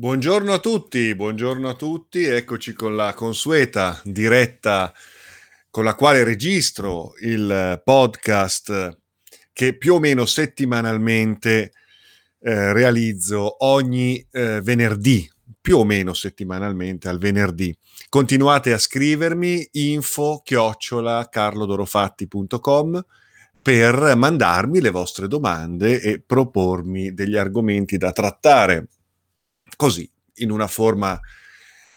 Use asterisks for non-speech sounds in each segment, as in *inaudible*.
Buongiorno a tutti, buongiorno a tutti, eccoci con la consueta diretta con la quale registro il podcast che più o meno settimanalmente eh, realizzo ogni eh, venerdì, più o meno settimanalmente al venerdì. Continuate a scrivermi info chiocciola carlodorofatti.com per mandarmi le vostre domande e propormi degli argomenti da trattare così, in una forma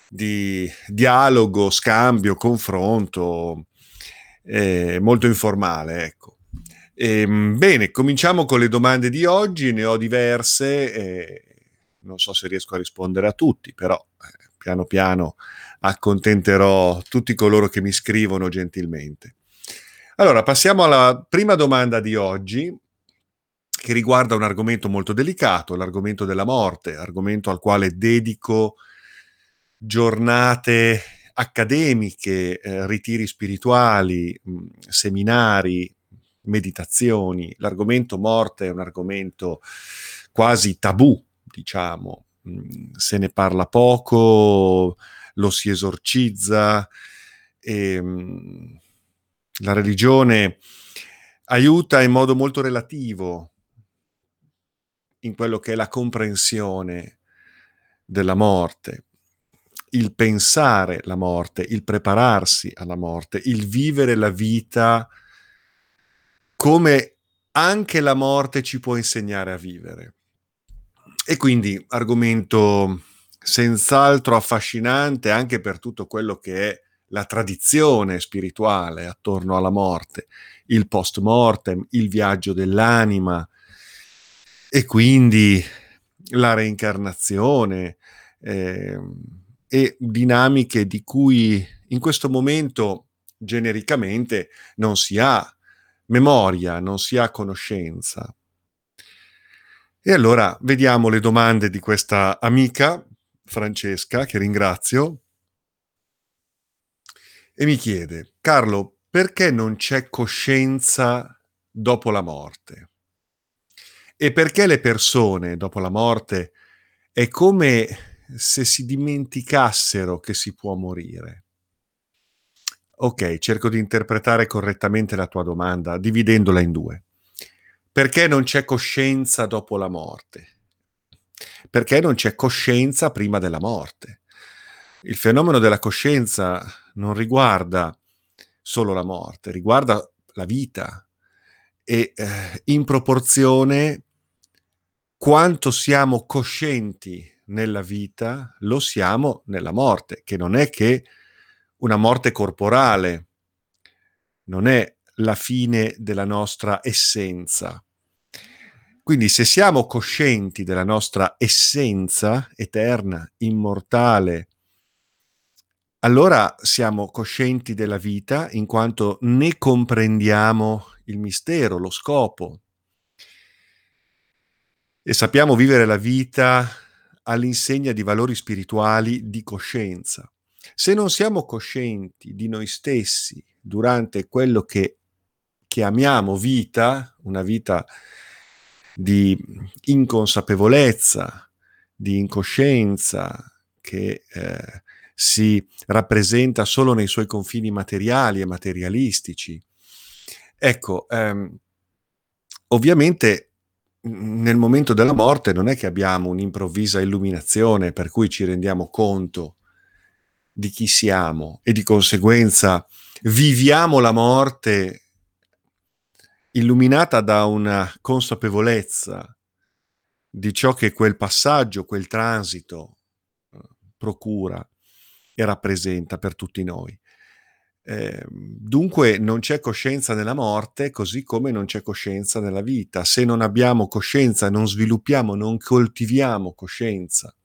di dialogo, scambio, confronto, eh, molto informale, ecco. E, ehm, bene, cominciamo con le domande di oggi, ne ho diverse, eh, non so se riesco a rispondere a tutti, però eh, piano piano accontenterò tutti coloro che mi scrivono gentilmente. Allora, passiamo alla prima domanda di oggi, che riguarda un argomento molto delicato, l'argomento della morte, argomento al quale dedico giornate accademiche, eh, ritiri spirituali, mh, mm, seminari, meditazioni. L'argomento morte è un argomento quasi tabù, diciamo, mh, mm, se ne parla poco, lo si esorcizza e mh, mm, la religione aiuta in modo molto relativo in quello che è la comprensione della morte, il pensare la morte, il prepararsi alla morte, il vivere la vita come anche la morte ci può insegnare a vivere. E quindi argomento senz'altro affascinante anche per tutto quello che è la tradizione spirituale attorno alla morte, il post mortem, il viaggio dell'anima, e quindi la reincarnazione eh, e dinamiche di cui in questo momento genericamente non si ha memoria, non si ha conoscenza. E allora vediamo le domande di questa amica, Francesca, che ringrazio, e mi chiede, Carlo, perché non c'è coscienza dopo la morte? E perché le persone dopo la morte è come se si dimenticassero che si può morire. Ok, cerco di interpretare correttamente la tua domanda, dividendola in due. Perché non c'è coscienza dopo la morte? Perché non c'è coscienza prima della morte? Il fenomeno della coscienza non riguarda solo la morte, riguarda la vita e eh, in proporzione quanto siamo coscienti nella vita, lo siamo nella morte, che non è che una morte corporale, non è la fine della nostra essenza. Quindi se siamo coscienti della nostra essenza eterna, immortale, allora siamo coscienti della vita in quanto ne comprendiamo il mistero, lo scopo, e sappiamo vivere la vita all'insegna di valori spirituali di coscienza. Se non siamo coscienti di noi stessi durante quello che chiamiamo vita, una vita di inconsapevolezza, di incoscienza, che eh, si rappresenta solo nei suoi confini materiali e materialistici. Ecco, ehm, ovviamente nel momento della morte non è che abbiamo un'improvvisa illuminazione per cui ci rendiamo conto di chi siamo e di conseguenza viviamo la morte illuminata da una consapevolezza di ciò che quel passaggio, quel transito eh, procura e rappresenta per tutti noi. Eh, dunque non c'è coscienza nella morte, così come non c'è coscienza nella vita. Se non abbiamo coscienza, non sviluppiamo, non coltiviamo coscienza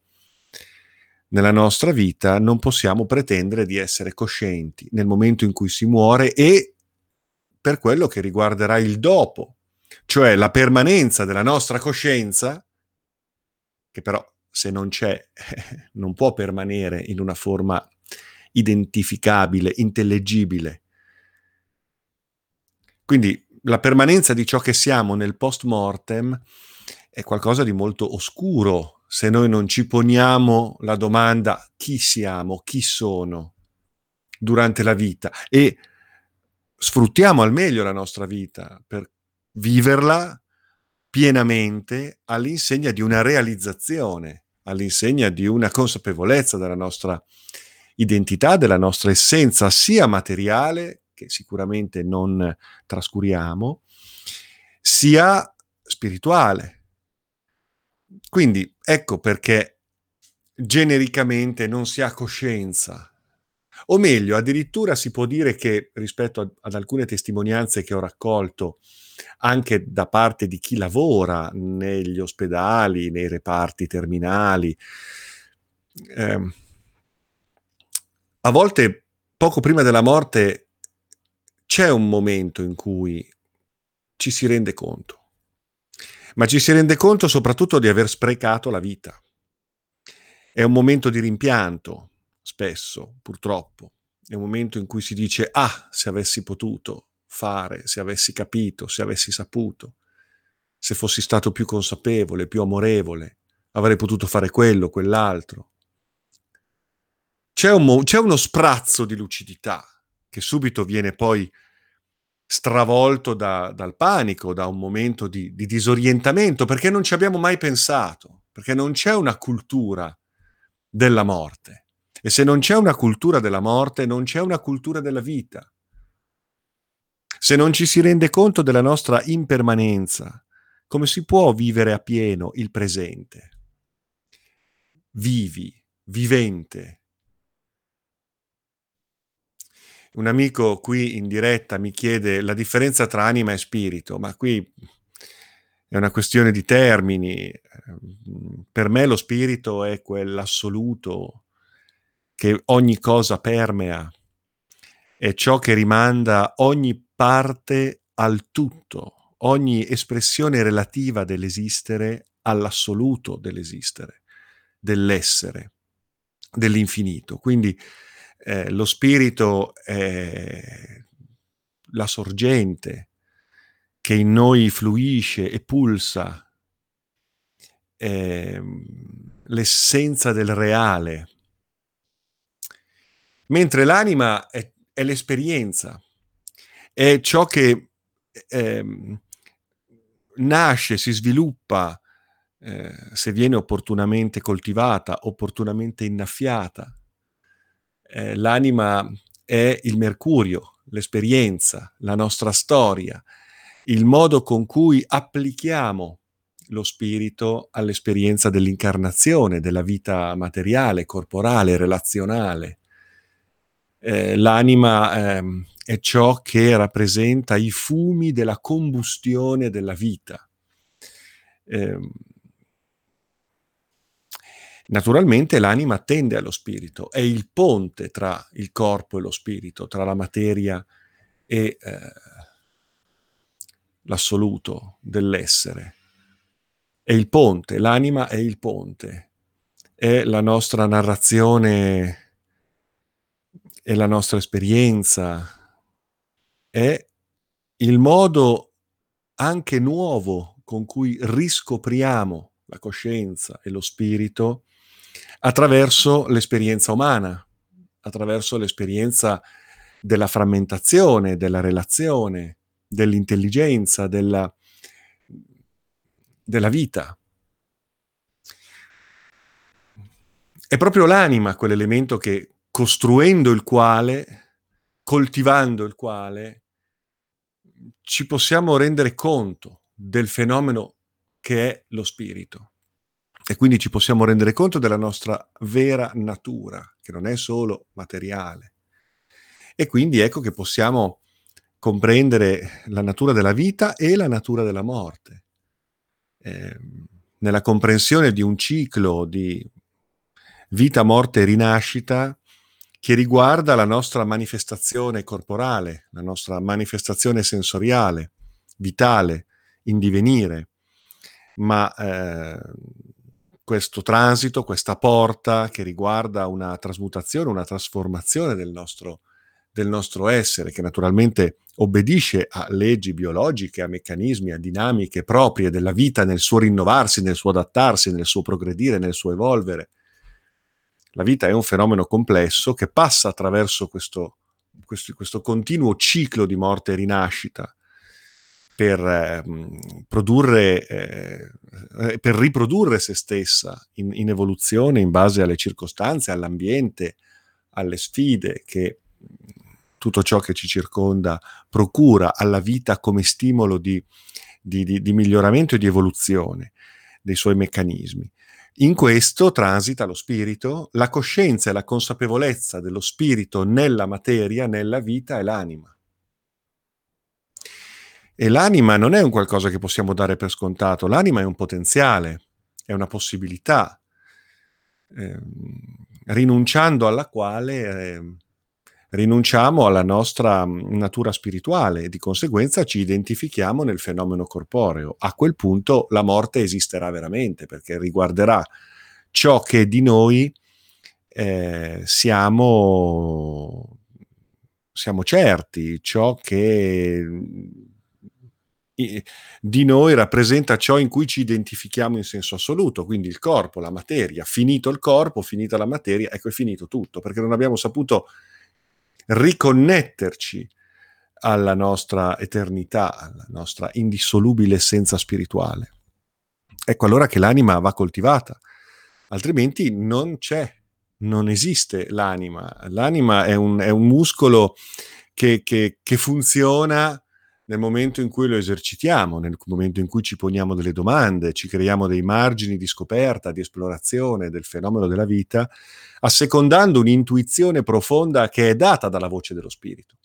nella nostra vita, non possiamo pretendere di essere coscienti nel momento in cui si muore e per quello che riguarderà il dopo, cioè la permanenza della nostra coscienza, che però se non c'è *laughs* non può permanere in una forma identificabile, intellegibile. Quindi la permanenza di ciò che siamo nel post mortem è qualcosa di molto oscuro se noi non ci poniamo la domanda chi siamo, chi sono durante la vita e sfruttiamo al meglio la nostra vita per viverla pienamente all'insegna di una realizzazione, all'insegna di una consapevolezza della nostra identità, della nostra essenza, sia materiale, che sicuramente non trascuriamo, sia spirituale. Quindi ecco perché genericamente non si ha coscienza o meglio, addirittura si può dire che rispetto a, ad alcune testimonianze che ho raccolto anche da parte di chi lavora negli ospedali, nei reparti terminali, eh, a volte poco prima della morte c'è un momento in cui ci si rende conto, ma ci si rende conto soprattutto di aver sprecato la vita. È un momento di rimpianto, spesso, purtroppo. È un momento in cui si dice, ah, se avessi potuto fare, se avessi capito, se avessi saputo, se fossi stato più consapevole, più amorevole, avrei potuto fare quello, quell'altro. C'è, un, c'è uno sprazzo di lucidità che subito viene poi stravolto da, dal panico, da un momento di, di, disorientamento, perché non ci abbiamo mai pensato, perché non c'è una cultura della morte. E se non c'è una cultura della morte, non c'è una cultura della vita. Se non ci si rende conto della nostra impermanenza, come si può vivere a pieno il presente? Vivi, vivente. Un amico qui in diretta mi chiede la differenza tra anima e spirito, ma qui è una questione di termini. Per me lo spirito è quell'assoluto che ogni cosa permea, è ciò che rimanda ogni parte al tutto, ogni espressione relativa dell'esistere all'assoluto dell'esistere, dell'essere, dell'infinito. Quindi eh, lo spirito è la sorgente che in noi fluisce e pulsa, è l'essenza del reale, mentre l'anima è, è l'esperienza, è ciò che eh, nasce, si sviluppa, eh, se viene opportunamente coltivata, opportunamente innaffiata. Eh, l'anima è il mercurio, l'esperienza, la nostra storia, il modo con cui applichiamo lo spirito all'esperienza dell'incarnazione, della vita materiale, corporale, relazionale eh, l'anima eh, è ciò che rappresenta i fumi della combustione della vita. Eh, naturalmente l'anima tende allo spirito, è il ponte tra il corpo e lo spirito, tra la materia e eh, l'assoluto dell'essere. È il ponte, l'anima è il ponte, è la nostra narrazione è la nostra esperienza, è il modo anche nuovo con cui riscopriamo la coscienza e lo spirito attraverso l'esperienza umana, attraverso l'esperienza della frammentazione, della relazione, dell'intelligenza, della, della vita. È proprio l'anima quell'elemento che costruendo il quale, coltivando il quale, ci possiamo rendere conto del fenomeno che è lo spirito. E quindi ci possiamo rendere conto della nostra vera natura, che non è solo materiale. E quindi ecco che possiamo comprendere la natura della vita e la natura della morte. Eh, nella comprensione di un ciclo di vita, morte e rinascita, che riguarda la nostra manifestazione corporale, la nostra manifestazione sensoriale, vitale, in divenire, ma eh, questo transito, questa porta che riguarda una trasmutazione, una trasformazione del nostro, del nostro essere, che naturalmente obbedisce a leggi biologiche, a meccanismi, a dinamiche proprie della vita nel suo rinnovarsi, nel suo adattarsi, nel suo progredire, nel suo evolvere. La vita è un fenomeno complesso che passa attraverso questo, questo, questo continuo ciclo di morte e rinascita per eh, produrre, eh, per riprodurre se stessa in, in, evoluzione in base alle circostanze, all'ambiente, alle sfide che tutto ciò che ci circonda procura alla vita come stimolo di, di, di, di miglioramento e di evoluzione dei suoi meccanismi. In questo transita lo spirito, la coscienza e la consapevolezza dello spirito nella materia, nella vita e l'anima. E l'anima non è un qualcosa che possiamo dare per scontato, l'anima è un potenziale, è una possibilità, eh, rinunciando alla quale eh, rinunciamo alla nostra mm, natura spirituale e di conseguenza ci identifichiamo nel fenomeno corporeo. A quel punto la morte esisterà veramente perché riguarderà ciò che di noi eh, siamo, siamo certi, ciò che di noi rappresenta ciò in cui ci identifichiamo in senso assoluto, quindi il corpo, la materia. Finito il corpo, finita la materia, ecco è finito tutto, perché non abbiamo saputo riconnetterci alla nostra eternità, alla nostra indissolubile essenza spirituale. Ecco allora che l'anima va coltivata, altrimenti non c'è, non esiste l'anima. L'anima è un, è un muscolo che, che, che funziona nel momento in cui lo esercitiamo, nel momento in cui ci poniamo delle domande, ci creiamo dei margini di scoperta, di esplorazione del fenomeno della vita, assecondando un'intuizione profonda che è data dalla voce dello spirito.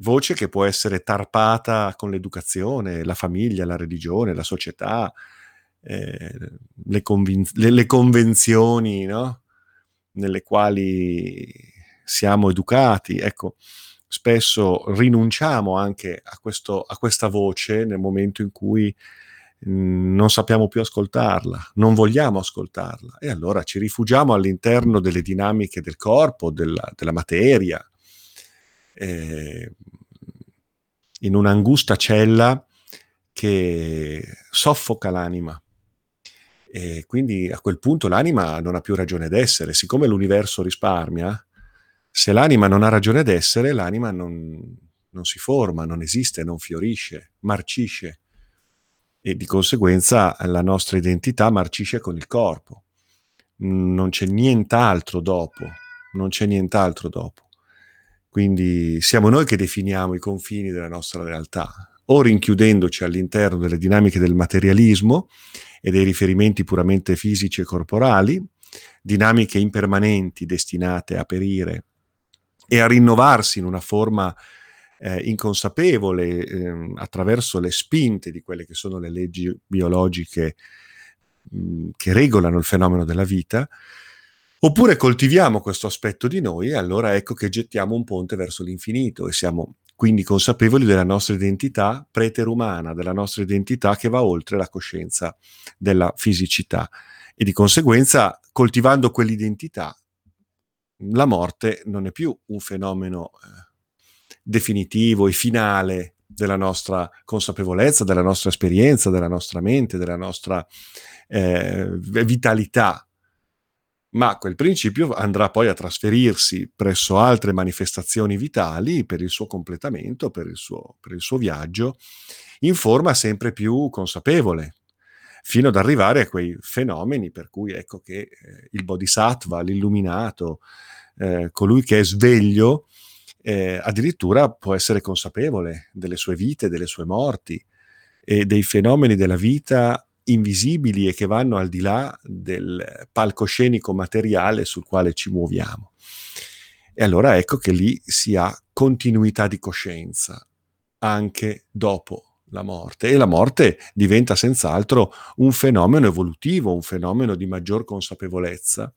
Voce che può essere tarpata con l'educazione, la famiglia, la religione, la società, eh, le, convin- le, le, convenzioni no? nelle quali siamo educati. Ecco, spesso rinunciamo anche a, questo, a questa voce nel momento in cui mm, non sappiamo più ascoltarla, non vogliamo ascoltarla e allora ci rifugiamo all'interno delle dinamiche del corpo, della, della materia, eh, in un'angusta cella che soffoca l'anima. E quindi a quel punto l'anima non ha più ragione d'essere, siccome l'universo risparmia, se l'anima non ha ragione d'essere, l'anima non, non si forma, non esiste, non fiorisce, marcisce e di conseguenza la nostra identità marcisce con il corpo. Non c'è nient'altro dopo, non c'è nient'altro dopo. Quindi siamo noi che definiamo i confini della nostra realtà, o rinchiudendoci all'interno delle dinamiche del materialismo e dei riferimenti puramente fisici e corporali, dinamiche impermanenti destinate a perire e a rinnovarsi in una forma eh, inconsapevole eh, attraverso le spinte di quelle che sono le leggi biologiche mh, mm, che regolano il fenomeno della vita, oppure coltiviamo questo aspetto di noi e allora ecco che gettiamo un ponte verso l'infinito e siamo quindi consapevoli della nostra identità preterumana, della nostra identità che va oltre la coscienza della fisicità. E di conseguenza coltivando quell'identità la morte non è più un fenomeno eh, definitivo e finale della nostra consapevolezza, della nostra esperienza, della nostra mente, della nostra eh, vitalità, ma quel principio andrà poi a trasferirsi presso altre manifestazioni vitali per il suo completamento, per il suo, per il suo viaggio, in forma sempre più consapevole, fino ad arrivare a quei fenomeni per cui ecco che eh, il bodhisattva, l'illuminato, eh, colui che è sveglio, eh, addirittura può essere consapevole delle sue vite, delle sue morti e dei fenomeni della vita invisibili e che vanno al di là del palcoscenico materiale sul quale ci muoviamo. E allora ecco che lì si ha continuità di coscienza anche dopo la morte e la morte diventa senz'altro un fenomeno evolutivo, un fenomeno di maggior consapevolezza,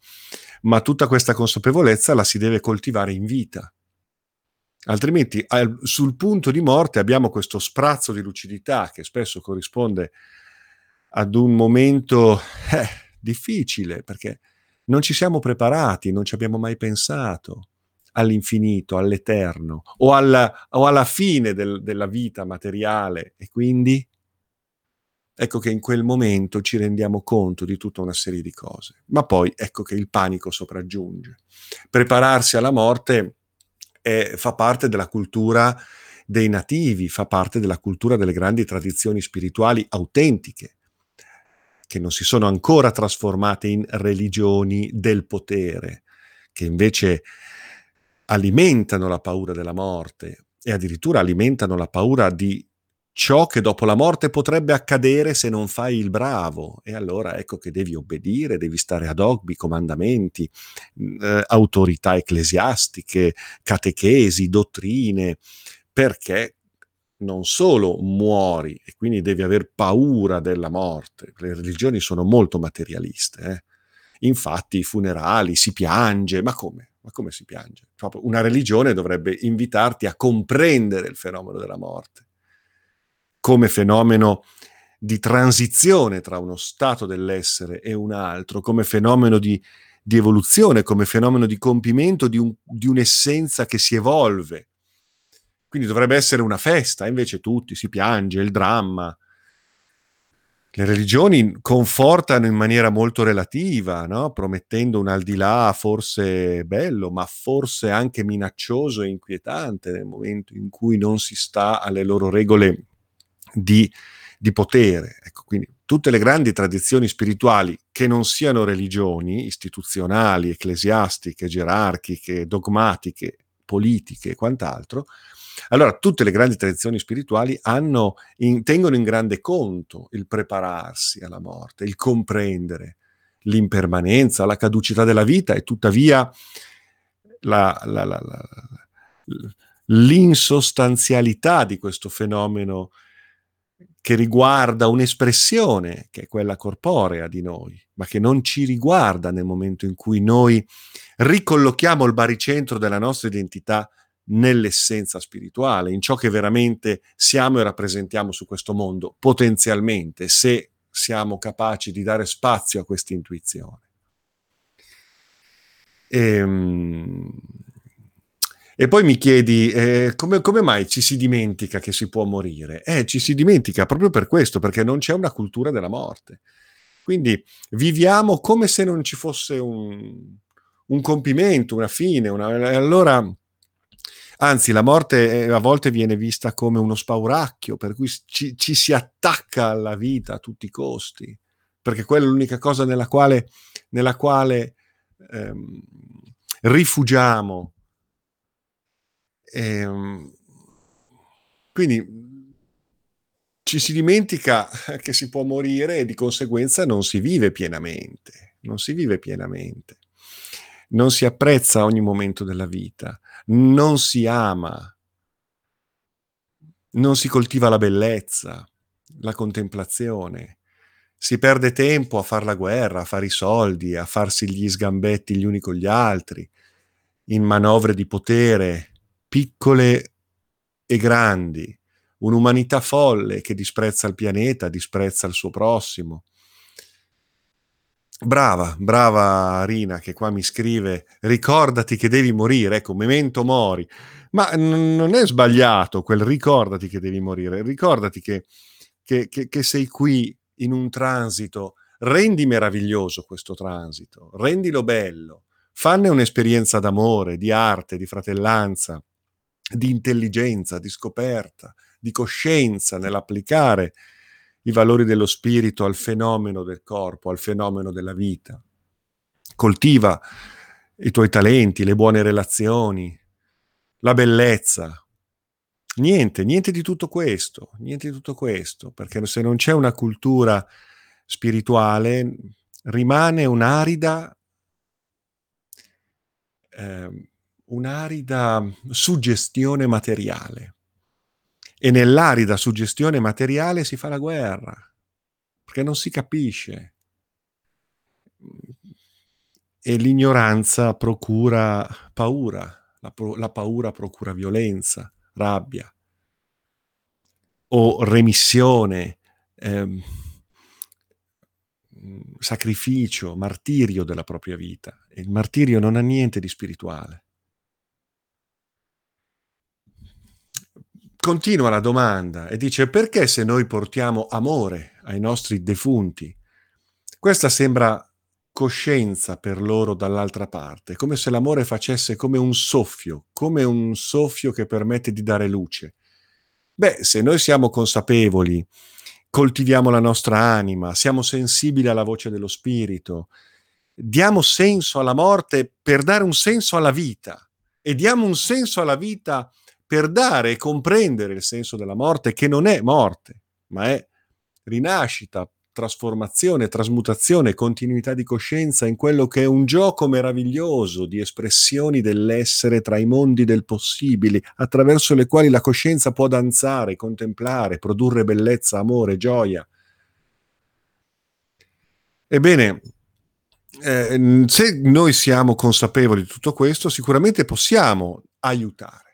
ma tutta questa consapevolezza la si deve coltivare in vita. Altrimenti al, sul punto di morte abbiamo questo sprazzo di lucidità che spesso corrisponde ad un momento eh, difficile perché non ci siamo preparati, non ci abbiamo mai pensato all'infinito, all'eterno o alla, o alla fine del, della vita materiale e quindi ecco che in quel momento ci rendiamo conto di tutta una serie di cose. Ma poi ecco che il panico sopraggiunge. Prepararsi alla morte è, fa parte della cultura dei nativi, fa parte della cultura delle grandi tradizioni spirituali autentiche, che non si sono ancora trasformate in religioni del potere, che invece alimentano la paura della morte e addirittura alimentano la paura di ciò che dopo la morte potrebbe accadere se non fai il bravo. E allora ecco che devi obbedire, devi stare ad ogbi, comandamenti, eh, autorità ecclesiastiche, catechesi, dottrine, perché non solo muori e quindi devi aver paura della morte. Le religioni sono molto materialiste. Eh? Infatti i funerali si piange, ma come? Ma come si piange? Una religione dovrebbe invitarti a comprendere il fenomeno della morte come fenomeno di transizione tra uno stato dell'essere e un altro, come fenomeno di, di evoluzione, come fenomeno di compimento di, un, di un'essenza che si evolve. Quindi dovrebbe essere una festa, invece tutti si piange, il dramma. Le religioni confortano in maniera molto relativa, no? promettendo un al di là forse bello, ma forse anche minaccioso e inquietante nel momento in cui non si sta alle loro regole di, di potere. Ecco, quindi tutte le grandi tradizioni spirituali che non siano religioni istituzionali, ecclesiastiche, gerarchiche, dogmatiche, politiche e quant'altro, allora tutte le grandi tradizioni spirituali hanno, in, tengono in grande conto il prepararsi alla morte, il comprendere l'impermanenza, la caducità della vita e tuttavia la, la, la, l'insostanzialità di questo fenomeno che riguarda un'espressione che è quella corporea di noi, ma che non ci riguarda nel momento in cui noi ricollochiamo il baricentro della nostra identità nell'essenza spirituale, in ciò che veramente siamo e rappresentiamo su questo mondo, potenzialmente, se siamo capaci di dare spazio a questa intuizione. Ehm, e poi mi chiedi eh, come, come, mai ci si dimentica che si può morire? Eh, ci si dimentica proprio per questo, perché non c'è una cultura della morte. Quindi viviamo come se non ci fosse un, un compimento, una fine. Una, allora, anzi, la morte eh, a volte viene vista come uno spauracchio, per cui ci, ci si attacca alla vita a tutti i costi, perché quella è l'unica cosa nella quale, nella quale ehm, rifugiamo. Ehm, quindi ci si dimentica *laughs* che si può morire e di conseguenza non si vive pienamente, non si vive pienamente, non si apprezza ogni momento della vita, non si ama, non si coltiva la bellezza, la contemplazione, si perde tempo a fare la guerra, a fare i soldi, a farsi gli sgambetti gli uni con gli altri, in manovre di potere, piccole e grandi, un'umanità folle che disprezza il pianeta, disprezza il suo prossimo. Brava, brava Rina che qua mi scrive, ricordati che devi morire, ecco, memento mori. Ma n- non è sbagliato quel ricordati che devi morire, ricordati che, che, che, che sei qui in un transito, rendi meraviglioso questo transito, rendilo bello, fanne un'esperienza d'amore, di arte, di fratellanza, di intelligenza, di scoperta, di coscienza nell'applicare i valori dello spirito al fenomeno del corpo, al fenomeno della vita. Coltiva i tuoi talenti, le buone relazioni, la bellezza. Niente, niente di tutto questo, niente di tutto questo, perché se non c'è una cultura spirituale rimane un'arida eh, un'arida suggestione materiale. E nell'arida suggestione materiale si fa la guerra, perché non si capisce. E l'ignoranza procura paura, la, pro- la paura procura violenza, rabbia o remissione, ehm, sacrificio, martirio della propria vita. Il martirio non ha niente di spirituale continua la domanda e dice perché se noi portiamo amore ai nostri defunti, questa sembra coscienza per loro dall'altra parte, come se l'amore facesse come un soffio, come un soffio che permette di dare luce. Beh, se noi siamo consapevoli, coltiviamo la nostra anima, siamo sensibili alla voce dello spirito, diamo senso alla morte per dare un senso alla vita e diamo un senso alla vita per dare e comprendere il senso della morte che non è morte, ma è rinascita, trasformazione, trasmutazione, continuità di coscienza in quello che è un gioco meraviglioso di espressioni dell'essere tra i mondi del possibile, attraverso le quali la coscienza può danzare, contemplare, produrre bellezza, amore, gioia. Ebbene, eh, se noi siamo consapevoli di tutto questo, sicuramente possiamo aiutare.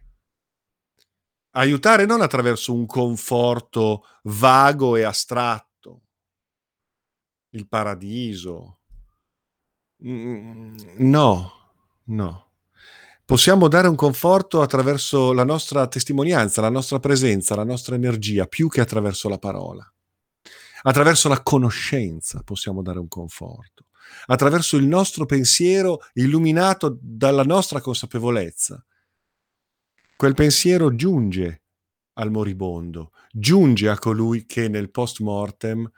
Aiutare non attraverso un conforto vago e astratto, il paradiso. Mm, no, no. Possiamo dare un conforto attraverso la nostra testimonianza, la nostra presenza, la nostra energia, più che attraverso la parola. Attraverso la conoscenza possiamo dare un conforto. Attraverso il nostro pensiero illuminato dalla nostra consapevolezza. Quel pensiero giunge al moribondo, giunge a colui che nel post mortem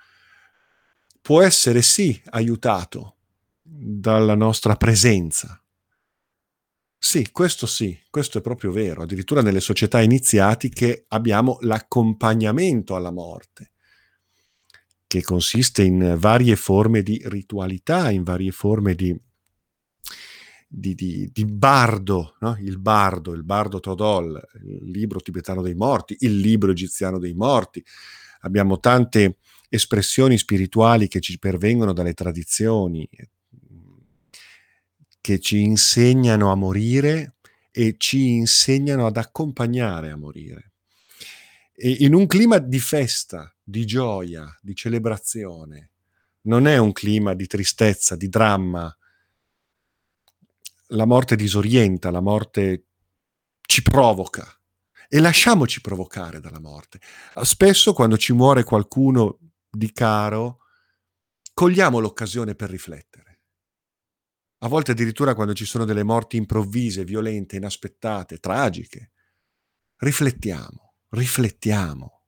può essere sì aiutato dalla nostra presenza. Sì, questo sì, questo è proprio vero. Addirittura nelle società iniziatiche abbiamo l'accompagnamento alla morte, che consiste in varie forme di ritualità, in varie forme di, di, di, di bardo, no? il bardo, il bardo Todol, il libro tibetano dei morti, il libro egiziano dei morti. Abbiamo tante espressioni spirituali che ci pervengono dalle tradizioni, che ci insegnano a morire e ci insegnano ad accompagnare a morire. E in un clima di festa, di gioia, di celebrazione, non è un clima di tristezza, di dramma. La morte disorienta, la morte ci provoca e lasciamoci provocare dalla morte. Spesso quando ci muore qualcuno di caro, cogliamo l'occasione per riflettere. A volte addirittura quando ci sono delle morti improvvise, violente, inaspettate, tragiche, riflettiamo, riflettiamo.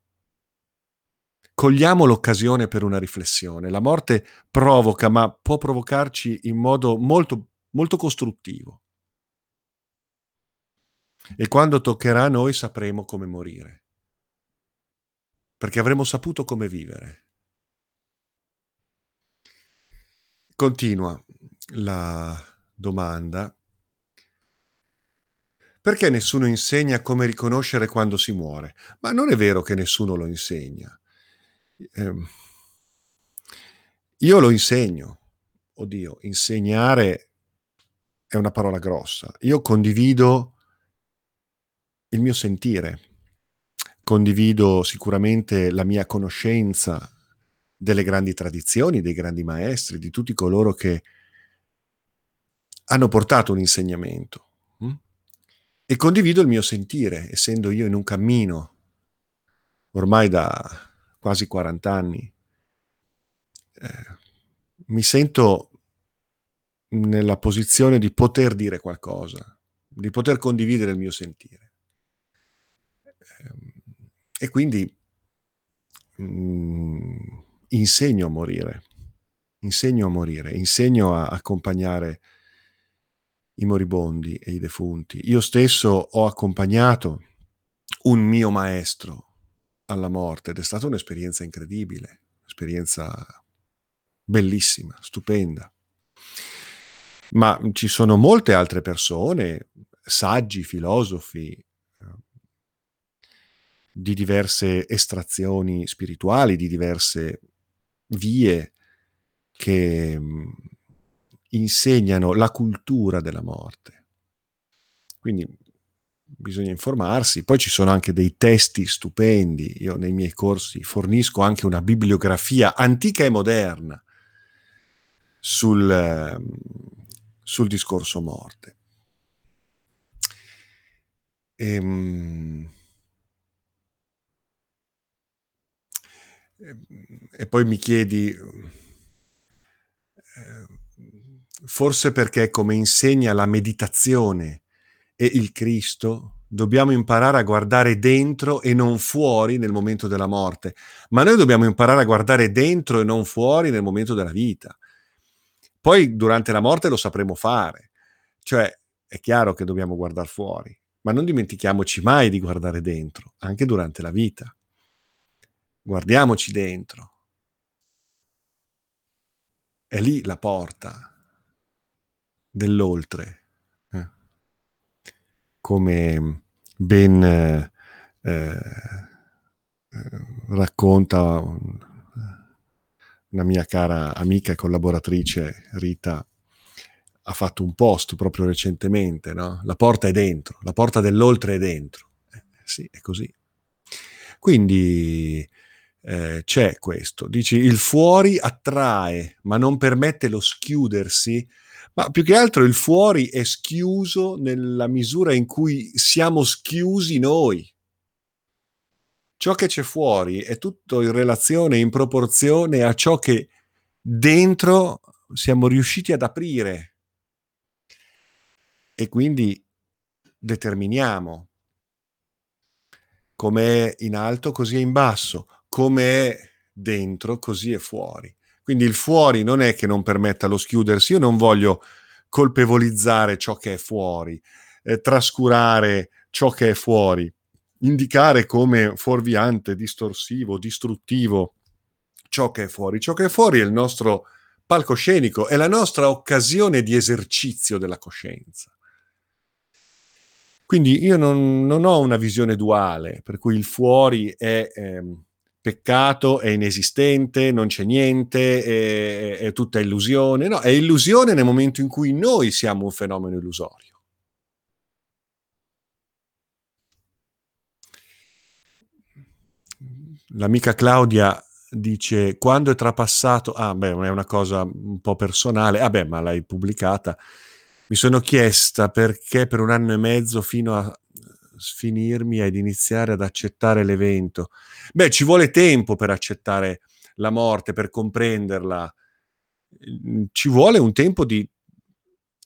Cogliamo l'occasione per una riflessione. La morte provoca, ma può provocarci in modo molto, molto costruttivo. E quando toccherà a noi sapremo come morire, perché avremo saputo come vivere. Continua la domanda. Perché nessuno insegna come riconoscere quando si muore? Ma non è vero che nessuno lo insegna. Eh, io lo insegno. Oddio, insegnare è una parola grossa. Io condivido il mio sentire, condivido sicuramente la mia conoscenza delle grandi tradizioni, dei grandi maestri, di tutti coloro che hanno portato un insegnamento. Hm? E condivido il mio sentire, essendo io in un cammino ormai da quasi 40 anni. Eh, mi sento nella posizione di poter dire qualcosa, di poter condividere il mio sentire. Eh, e quindi mh, mm, insegno a morire, insegno a morire, insegno a accompagnare i moribondi e i defunti. Io stesso ho accompagnato un mio maestro alla morte ed è stata un'esperienza incredibile, un'esperienza bellissima, stupenda. Ma ci sono molte altre persone, saggi, filosofi, di diverse estrazioni spirituali, di diverse vie che mhmm, insegnano la cultura della morte. Quindi bisogna informarsi. Poi ci sono anche dei testi stupendi. Io nei miei corsi fornisco anche una bibliografia antica e moderna sul, ehm, sul discorso morte. Ehm, e poi mi chiedi, eh, forse perché come insegna la meditazione e il Cristo, dobbiamo imparare a guardare dentro e non fuori nel momento della morte, ma noi dobbiamo imparare a guardare dentro e non fuori nel momento della vita. Poi durante la morte lo sapremo fare, cioè è chiaro che dobbiamo guardare fuori, ma non dimentichiamoci mai di guardare dentro, anche durante la vita. Guardiamoci dentro. È lì la porta dell'oltre. Eh. Come ben eh, eh, racconta una mia cara amica e collaboratrice Rita ha fatto un post proprio recentemente, no? La porta è dentro, la porta dell'oltre è dentro. Eh, sì, è così. Quindi eh, c'è questo. Dici, il fuori attrae, ma non permette lo schiudersi. Ma più che altro il fuori è schiuso nella misura in cui siamo schiusi noi. Ciò che c'è fuori è tutto in relazione, in proporzione a ciò che dentro siamo riusciti ad aprire. E quindi determiniamo come è in alto, così è in basso, come è dentro, così è fuori. Quindi il fuori non è che non permetta lo schiudersi, io non voglio colpevolizzare ciò che è fuori, eh, trascurare ciò che è fuori, indicare come fuorviante, distorsivo, distruttivo ciò che è fuori. Ciò che è fuori è il nostro palcoscenico, è la nostra occasione di esercizio della coscienza. Quindi io non, non, ho una visione duale, per cui il fuori è ehm, peccato, è inesistente, non c'è niente, è, è tutta illusione. No, è illusione nel momento in cui noi siamo un fenomeno illusorio. L'amica Claudia dice quando è trapassato, ah beh, è una cosa un po' personale, ah beh, ma l'hai pubblicata, mi sono chiesta perché per un anno e mezzo fino a sfinirmi ed iniziare ad accettare l'evento. Beh, ci vuole tempo per accettare la morte, per comprenderla. Mhmm, ci vuole un tempo di,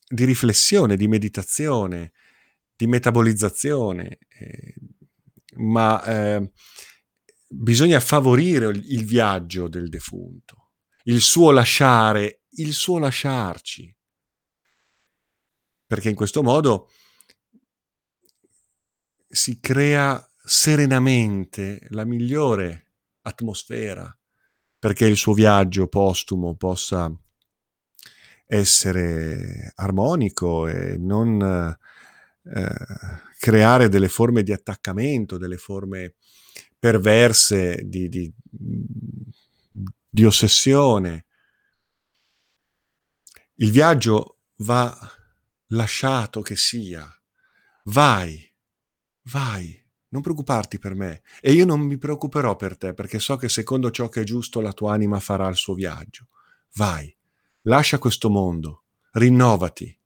di riflessione, di meditazione, di metabolizzazione, eh, ma eh, bisogna favorire il, viaggio del defunto, il suo lasciare, il suo lasciarci. Perché in questo modo si crea serenamente la migliore atmosfera perché il suo viaggio postumo possa essere armonico e non creare delle forme di attaccamento, delle forme perverse di, di, di ossessione. Il viaggio va lasciato che sia. Vai, vai, non preoccuparti per me. E io non mi preoccuperò per te, perché so che secondo ciò che è giusto la tua anima farà il suo viaggio. Vai, lascia questo mondo, rinnovati.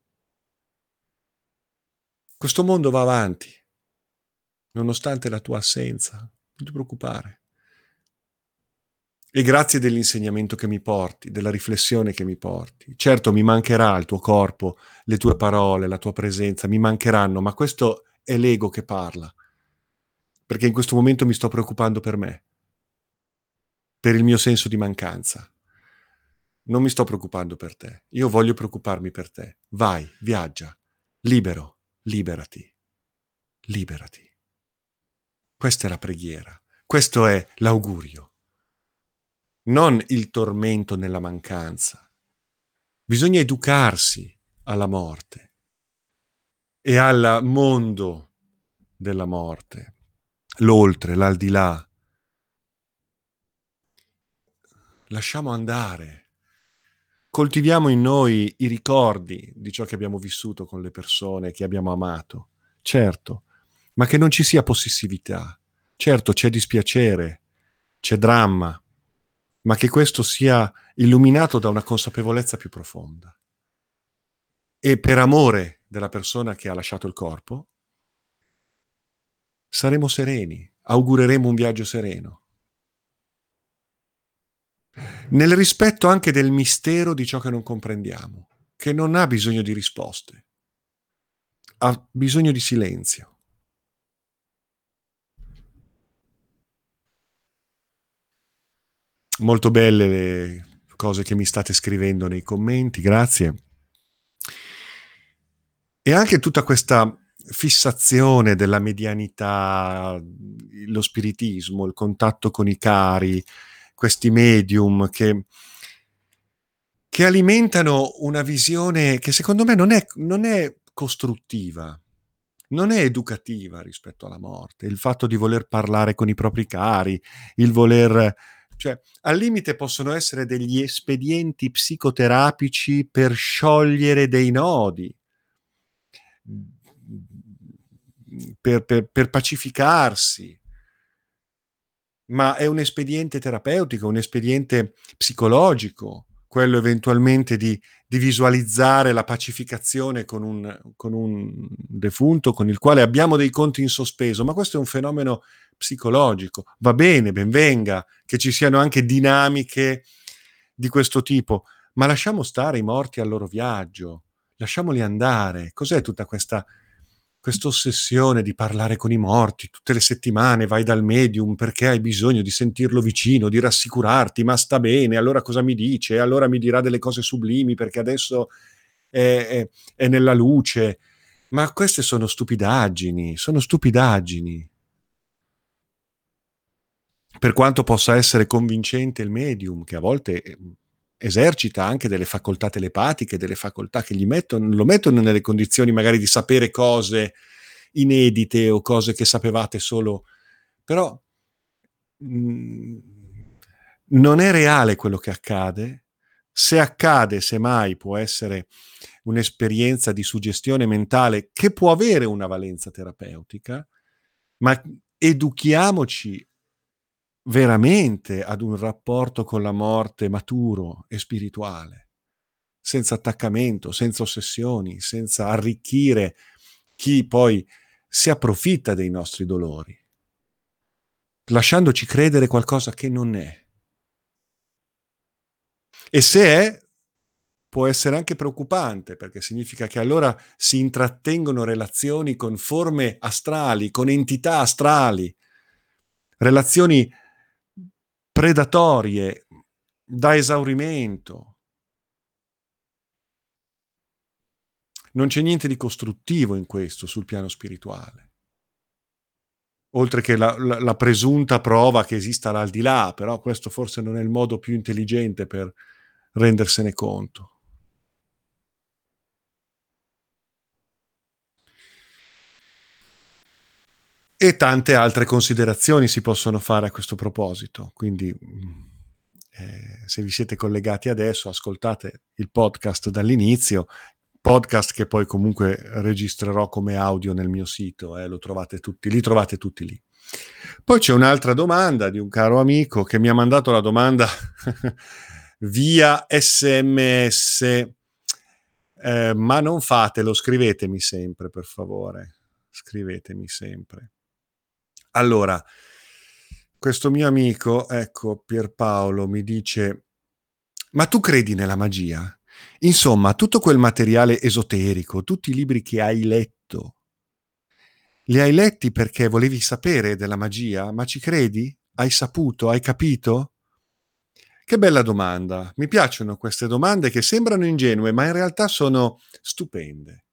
Questo mondo va avanti, nonostante la tua assenza. Non ti preoccupare. E grazie dell'insegnamento che mi porti, della riflessione che mi porti. Certo mi mancherà il tuo corpo, le tue parole, la tua presenza, mi mancheranno, ma questo è l'ego che parla. Perché in questo momento mi sto preoccupando per me, per il mio senso di mancanza. Non mi sto preoccupando per te, io voglio preoccuparmi per te. Vai, viaggia, libero, liberati, liberati. Questa è la preghiera, questo è l'augurio non il tormento nella mancanza. Bisogna educarsi alla morte e al mondo della morte, l'oltre, l'aldilà. Lasciamo andare. Coltiviamo in noi i ricordi di ciò che abbiamo vissuto con le persone che abbiamo amato, certo, ma che non ci sia possessività. Certo, c'è dispiacere, c'è dramma, ma che questo sia illuminato da una consapevolezza più profonda. E per amore della persona che ha lasciato il corpo, saremo sereni, augureremo un viaggio sereno. Nel rispetto anche del mistero di ciò che non comprendiamo, che non ha bisogno di risposte, ha bisogno di silenzio. Molto belle le cose che mi state scrivendo nei commenti, grazie. E anche tutta questa fissazione della medianità, lo spiritismo, il contatto con i cari, questi medium che, che alimentano una visione che secondo me non è, non è costruttiva, non è educativa rispetto alla morte. Il fatto di voler parlare con i propri cari, il voler... Cioè, al limite possono essere degli espedienti psicoterapici per sciogliere dei nodi, per, per, per pacificarsi, ma è un espediente terapeutico, un espediente psicologico, quello eventualmente di, di visualizzare la pacificazione con un, con un, defunto con il quale abbiamo dei conti in sospeso, ma questo è un fenomeno psicologico. Va bene, ben venga, che ci siano anche dinamiche di questo tipo, ma lasciamo stare i morti al loro viaggio, lasciamoli andare. Cos'è tutta questa questa ossessione di parlare con i morti tutte le settimane, vai dal medium perché hai bisogno di sentirlo vicino, di rassicurarti, ma sta bene, allora cosa mi dice? Allora mi dirà delle cose sublimi perché adesso è, è, è nella luce. Ma queste sono stupidaggini, sono stupidaggini. Per quanto possa essere convincente il medium, che a volte esercita anche delle facoltà telepatiche, delle facoltà che gli mettono, lo mettono nelle condizioni magari di sapere cose inedite o cose che sapevate solo, però mh, mm, non è reale quello che accade. Se accade, semmai, può essere un'esperienza di suggestione mentale che può avere una valenza terapeutica, ma educhiamoci veramente ad un rapporto con la morte maturo e spirituale, senza attaccamento, senza ossessioni, senza arricchire chi poi si approfitta dei nostri dolori, lasciandoci credere qualcosa che non è. E se è, può essere anche preoccupante, perché significa che allora si intrattengono relazioni con forme astrali, con entità astrali, relazioni predatorie, da esaurimento. Non c'è niente di costruttivo in questo sul piano spirituale. Oltre che la, la, la presunta prova che esista l'aldilà, però questo forse non è il modo più intelligente per rendersene conto. E tante altre considerazioni si possono fare a questo proposito. Quindi mm, eh, se vi siete collegati adesso, ascoltate il podcast dall'inizio, podcast che poi comunque registrerò come audio nel mio sito, eh, trovate tutti, li trovate tutti lì. Poi c'è un'altra domanda di un caro amico che mi ha mandato la domanda *laughs* via sms, eh, ma non fatelo, scrivetemi sempre per favore, scrivetemi sempre. Allora, questo mio amico, ecco, Pierpaolo, mi dice, ma tu credi nella magia? Insomma, tutto quel materiale esoterico, tutti i libri che hai letto, li hai letti perché volevi sapere della magia? Ma ci credi? Hai saputo? Hai capito? Che bella domanda. Mi piacciono queste domande che sembrano ingenue, ma in realtà sono stupende.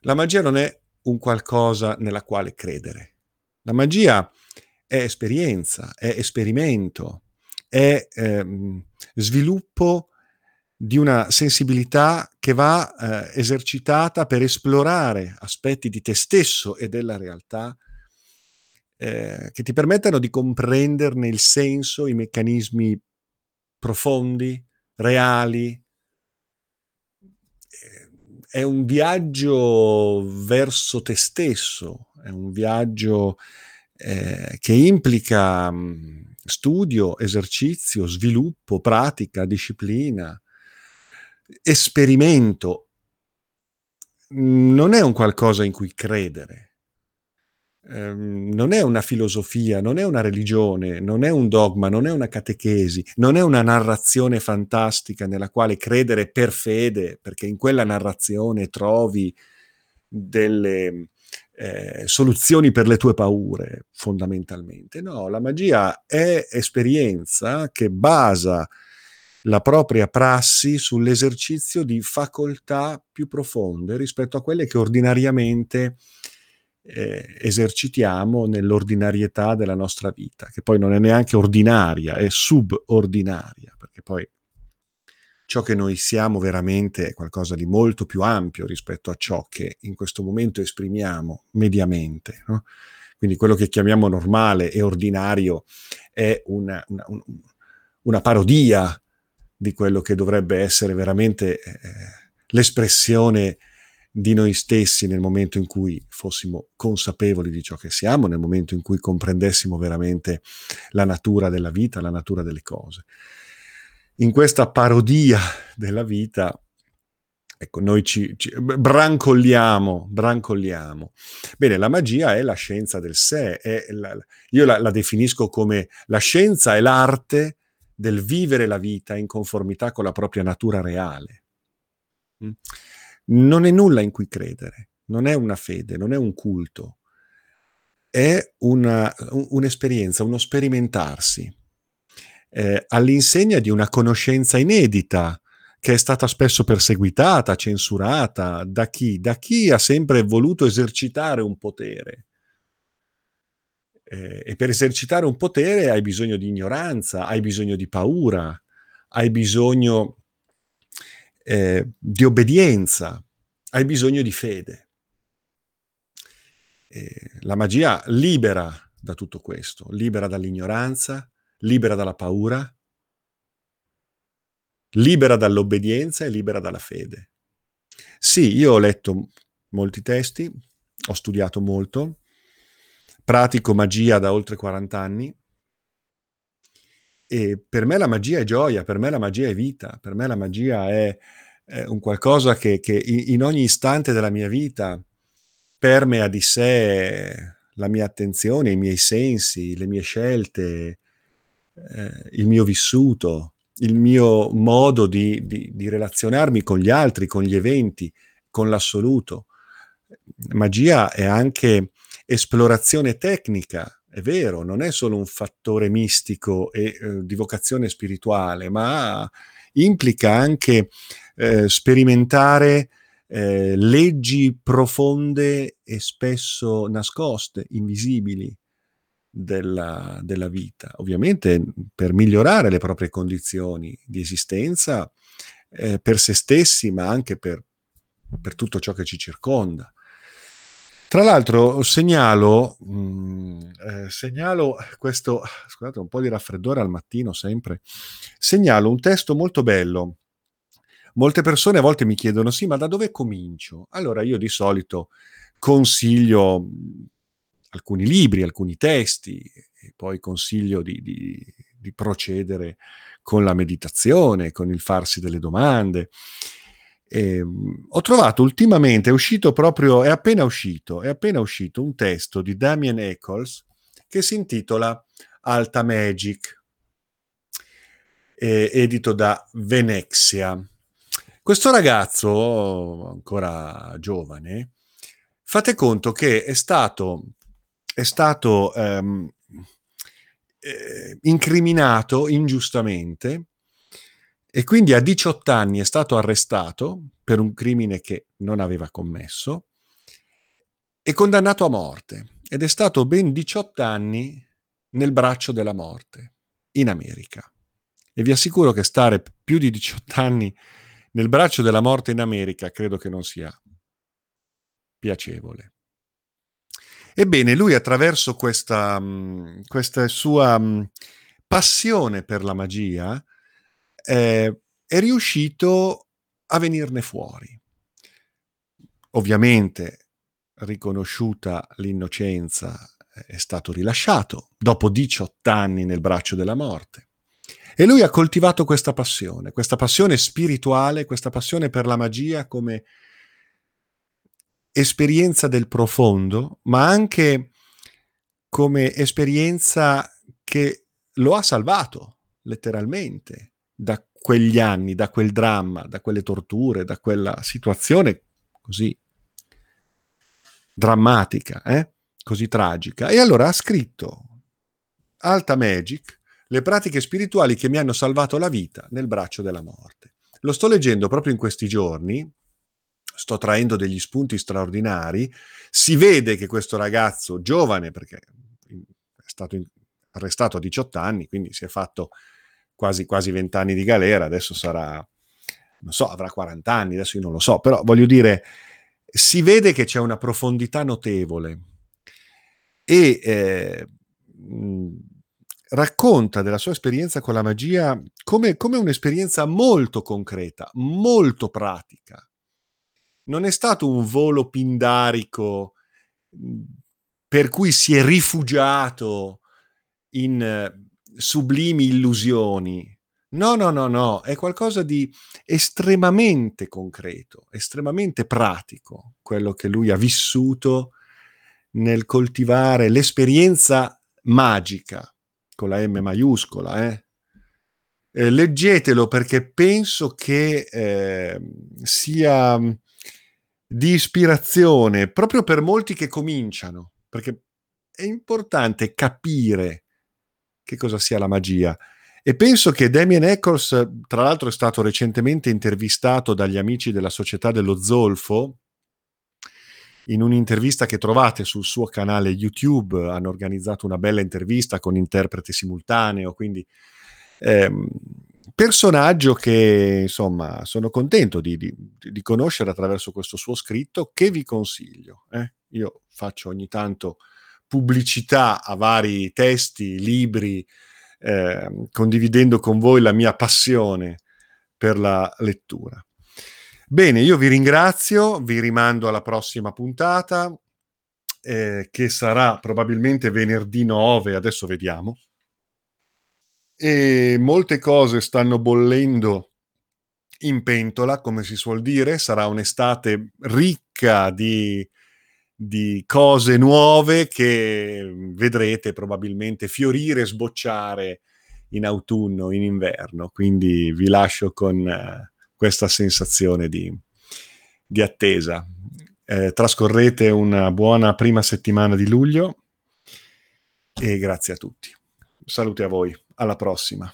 La magia non è un qualcosa nella quale credere. La magia è esperienza, è esperimento, è ehm, sviluppo di una sensibilità che va eh, esercitata per esplorare aspetti di te stesso e della realtà eh, che ti permettano di comprenderne il senso, i meccanismi profondi, reali, è un viaggio verso te stesso, è un viaggio eh, che implica mm, studio, esercizio, sviluppo, pratica, disciplina, esperimento. Non è un qualcosa in cui credere. Ehm, non è una filosofia, non è una religione, non è un dogma, non è una catechesi, non è una narrazione fantastica nella quale credere per fede, perché in quella narrazione trovi delle eh, soluzioni per le tue paure, fondamentalmente. No, la magia è esperienza che basa la propria prassi sull'esercizio di facoltà più profonde rispetto a quelle che ordinariamente eh, esercitiamo nell'ordinarietà della nostra vita, che poi non è neanche ordinaria, è subordinaria, perché poi ciò che noi siamo veramente è qualcosa di molto più ampio rispetto a ciò che in questo momento esprimiamo mediamente. No? Quindi quello che chiamiamo normale e ordinario è una, una, una parodia di quello che dovrebbe essere veramente eh, l'espressione di noi stessi nel momento in cui fossimo consapevoli di ciò che siamo, nel momento in cui comprendessimo veramente la natura della vita, la natura delle cose. In questa parodia della vita, ecco, noi ci, ci brancolliamo, brancolliamo. Bene, la magia è la scienza del sé, la, io la, la definisco come la scienza è l'arte del vivere la vita in conformità con la propria natura reale. Mm? Non è nulla in cui credere, non è una fede, non è un culto, è una, un'esperienza, uno sperimentarsi eh, all'insegna di una conoscenza inedita che è stata spesso perseguitata, censurata da chi? Da chi ha sempre voluto esercitare un potere eh, e per esercitare un potere hai bisogno di ignoranza, hai bisogno di paura, hai bisogno eh, di obbedienza, hai bisogno di fede. Eh, la magia libera da tutto questo, libera dall'ignoranza, libera dalla paura, libera dall'obbedienza e libera dalla fede. Sì, io ho letto molti testi, ho studiato molto, pratico magia da oltre 40 anni e per me la magia è gioia, per me la magia è vita, per me la magia è, è un qualcosa che, che, in ogni istante della mia vita permea di sé la mia attenzione, i miei sensi, le mie scelte, eh, il mio vissuto, il mio modo di, di, di relazionarmi con gli altri, con gli eventi, con l'assoluto. Magia è anche esplorazione tecnica, è vero, non è solo un fattore mistico e eh, di vocazione spirituale, ma implica anche eh, sperimentare eh, leggi profonde e spesso nascoste, invisibili della, della, vita. Ovviamente per migliorare le proprie condizioni di esistenza eh, per se stessi, ma anche per, per tutto ciò che ci circonda. Tra l'altro segnalo, mh, mm, eh, segnalo questo, scusate, un po' di raffreddore al mattino sempre, segnalo un testo molto bello. Molte persone a volte mi chiedono, sì, ma da dove comincio? Allora io di solito consiglio mm, alcuni libri, alcuni testi, e poi consiglio di, di, di procedere con la meditazione, con il farsi delle domande. E, ehm, ho trovato ultimamente, è uscito proprio, è appena uscito, è appena uscito un testo di Damien Eccles che si intitola Alta Magic, eh, edito da Venexia. Questo ragazzo, ancora giovane, fate conto che è stato, è stato ehm, eh, incriminato ingiustamente e quindi a 18 anni è stato arrestato per un crimine che non aveva commesso e condannato a morte. Ed è stato ben 18 anni nel braccio della morte, in America. E vi assicuro che stare più di 18 anni nel braccio della morte in America credo che non sia piacevole. Ebbene, lui attraverso questa, questa sua passione per la magia, eh, è riuscito a venirne fuori. Ovviamente, riconosciuta l'innocenza, è stato rilasciato dopo 18 anni nel braccio della morte. E lui ha coltivato questa passione, questa passione spirituale, questa passione per la magia come esperienza del profondo, ma anche come esperienza che lo ha salvato letteralmente da quegli anni, da quel dramma, da quelle torture, da quella situazione così drammatica, eh? così tragica. E allora ha scritto Alta Magic, le pratiche spirituali che mi hanno salvato la vita nel braccio della morte. Lo sto leggendo proprio in questi giorni, sto traendo degli spunti straordinari, si vede che questo ragazzo giovane, perché è stato arrestato a 18 anni, quindi si è fatto quasi, quasi 20 anni di galera, adesso sarà, non so, avrà 40 anni, adesso io non lo so, però voglio dire, si vede che c'è una profondità notevole e eh, racconta della sua esperienza con la magia come, come un'esperienza molto concreta, molto pratica. Non è stato un volo pindarico per cui si è rifugiato in eh, sublimi illusioni. No, no, no, no, è qualcosa di estremamente concreto, estremamente pratico, quello che lui ha vissuto nel coltivare l'esperienza magica, con la M maiuscola. Eh? Eh, leggetelo perché penso che eh, sia mm, di ispirazione proprio per molti che cominciano, perché è importante capire che cosa sia la magia. E penso che Damien Eccles, tra l'altro, è stato recentemente intervistato dagli amici della Società dello Zolfo, in un'intervista che trovate sul suo canale YouTube, hanno organizzato una bella intervista con interprete simultaneo, quindi ehm, personaggio che insomma sono contento di, di, di, conoscere attraverso questo suo scritto che vi consiglio. Eh? Io faccio ogni tanto pubblicità a vari testi, libri, eh, condividendo con voi la mia passione per la lettura. Bene, io vi ringrazio, vi rimando alla prossima puntata, eh, che sarà probabilmente venerdì 9, adesso vediamo. E molte cose stanno bollendo in pentola, come si suol dire, sarà un'estate ricca di, di cose nuove che vedrete probabilmente fiorire e sbocciare in autunno, in inverno. Quindi vi lascio con... Eh, questa sensazione di, di attesa. Eh, trascorrete una buona prima settimana di luglio e grazie a tutti. Saluti a voi, alla prossima.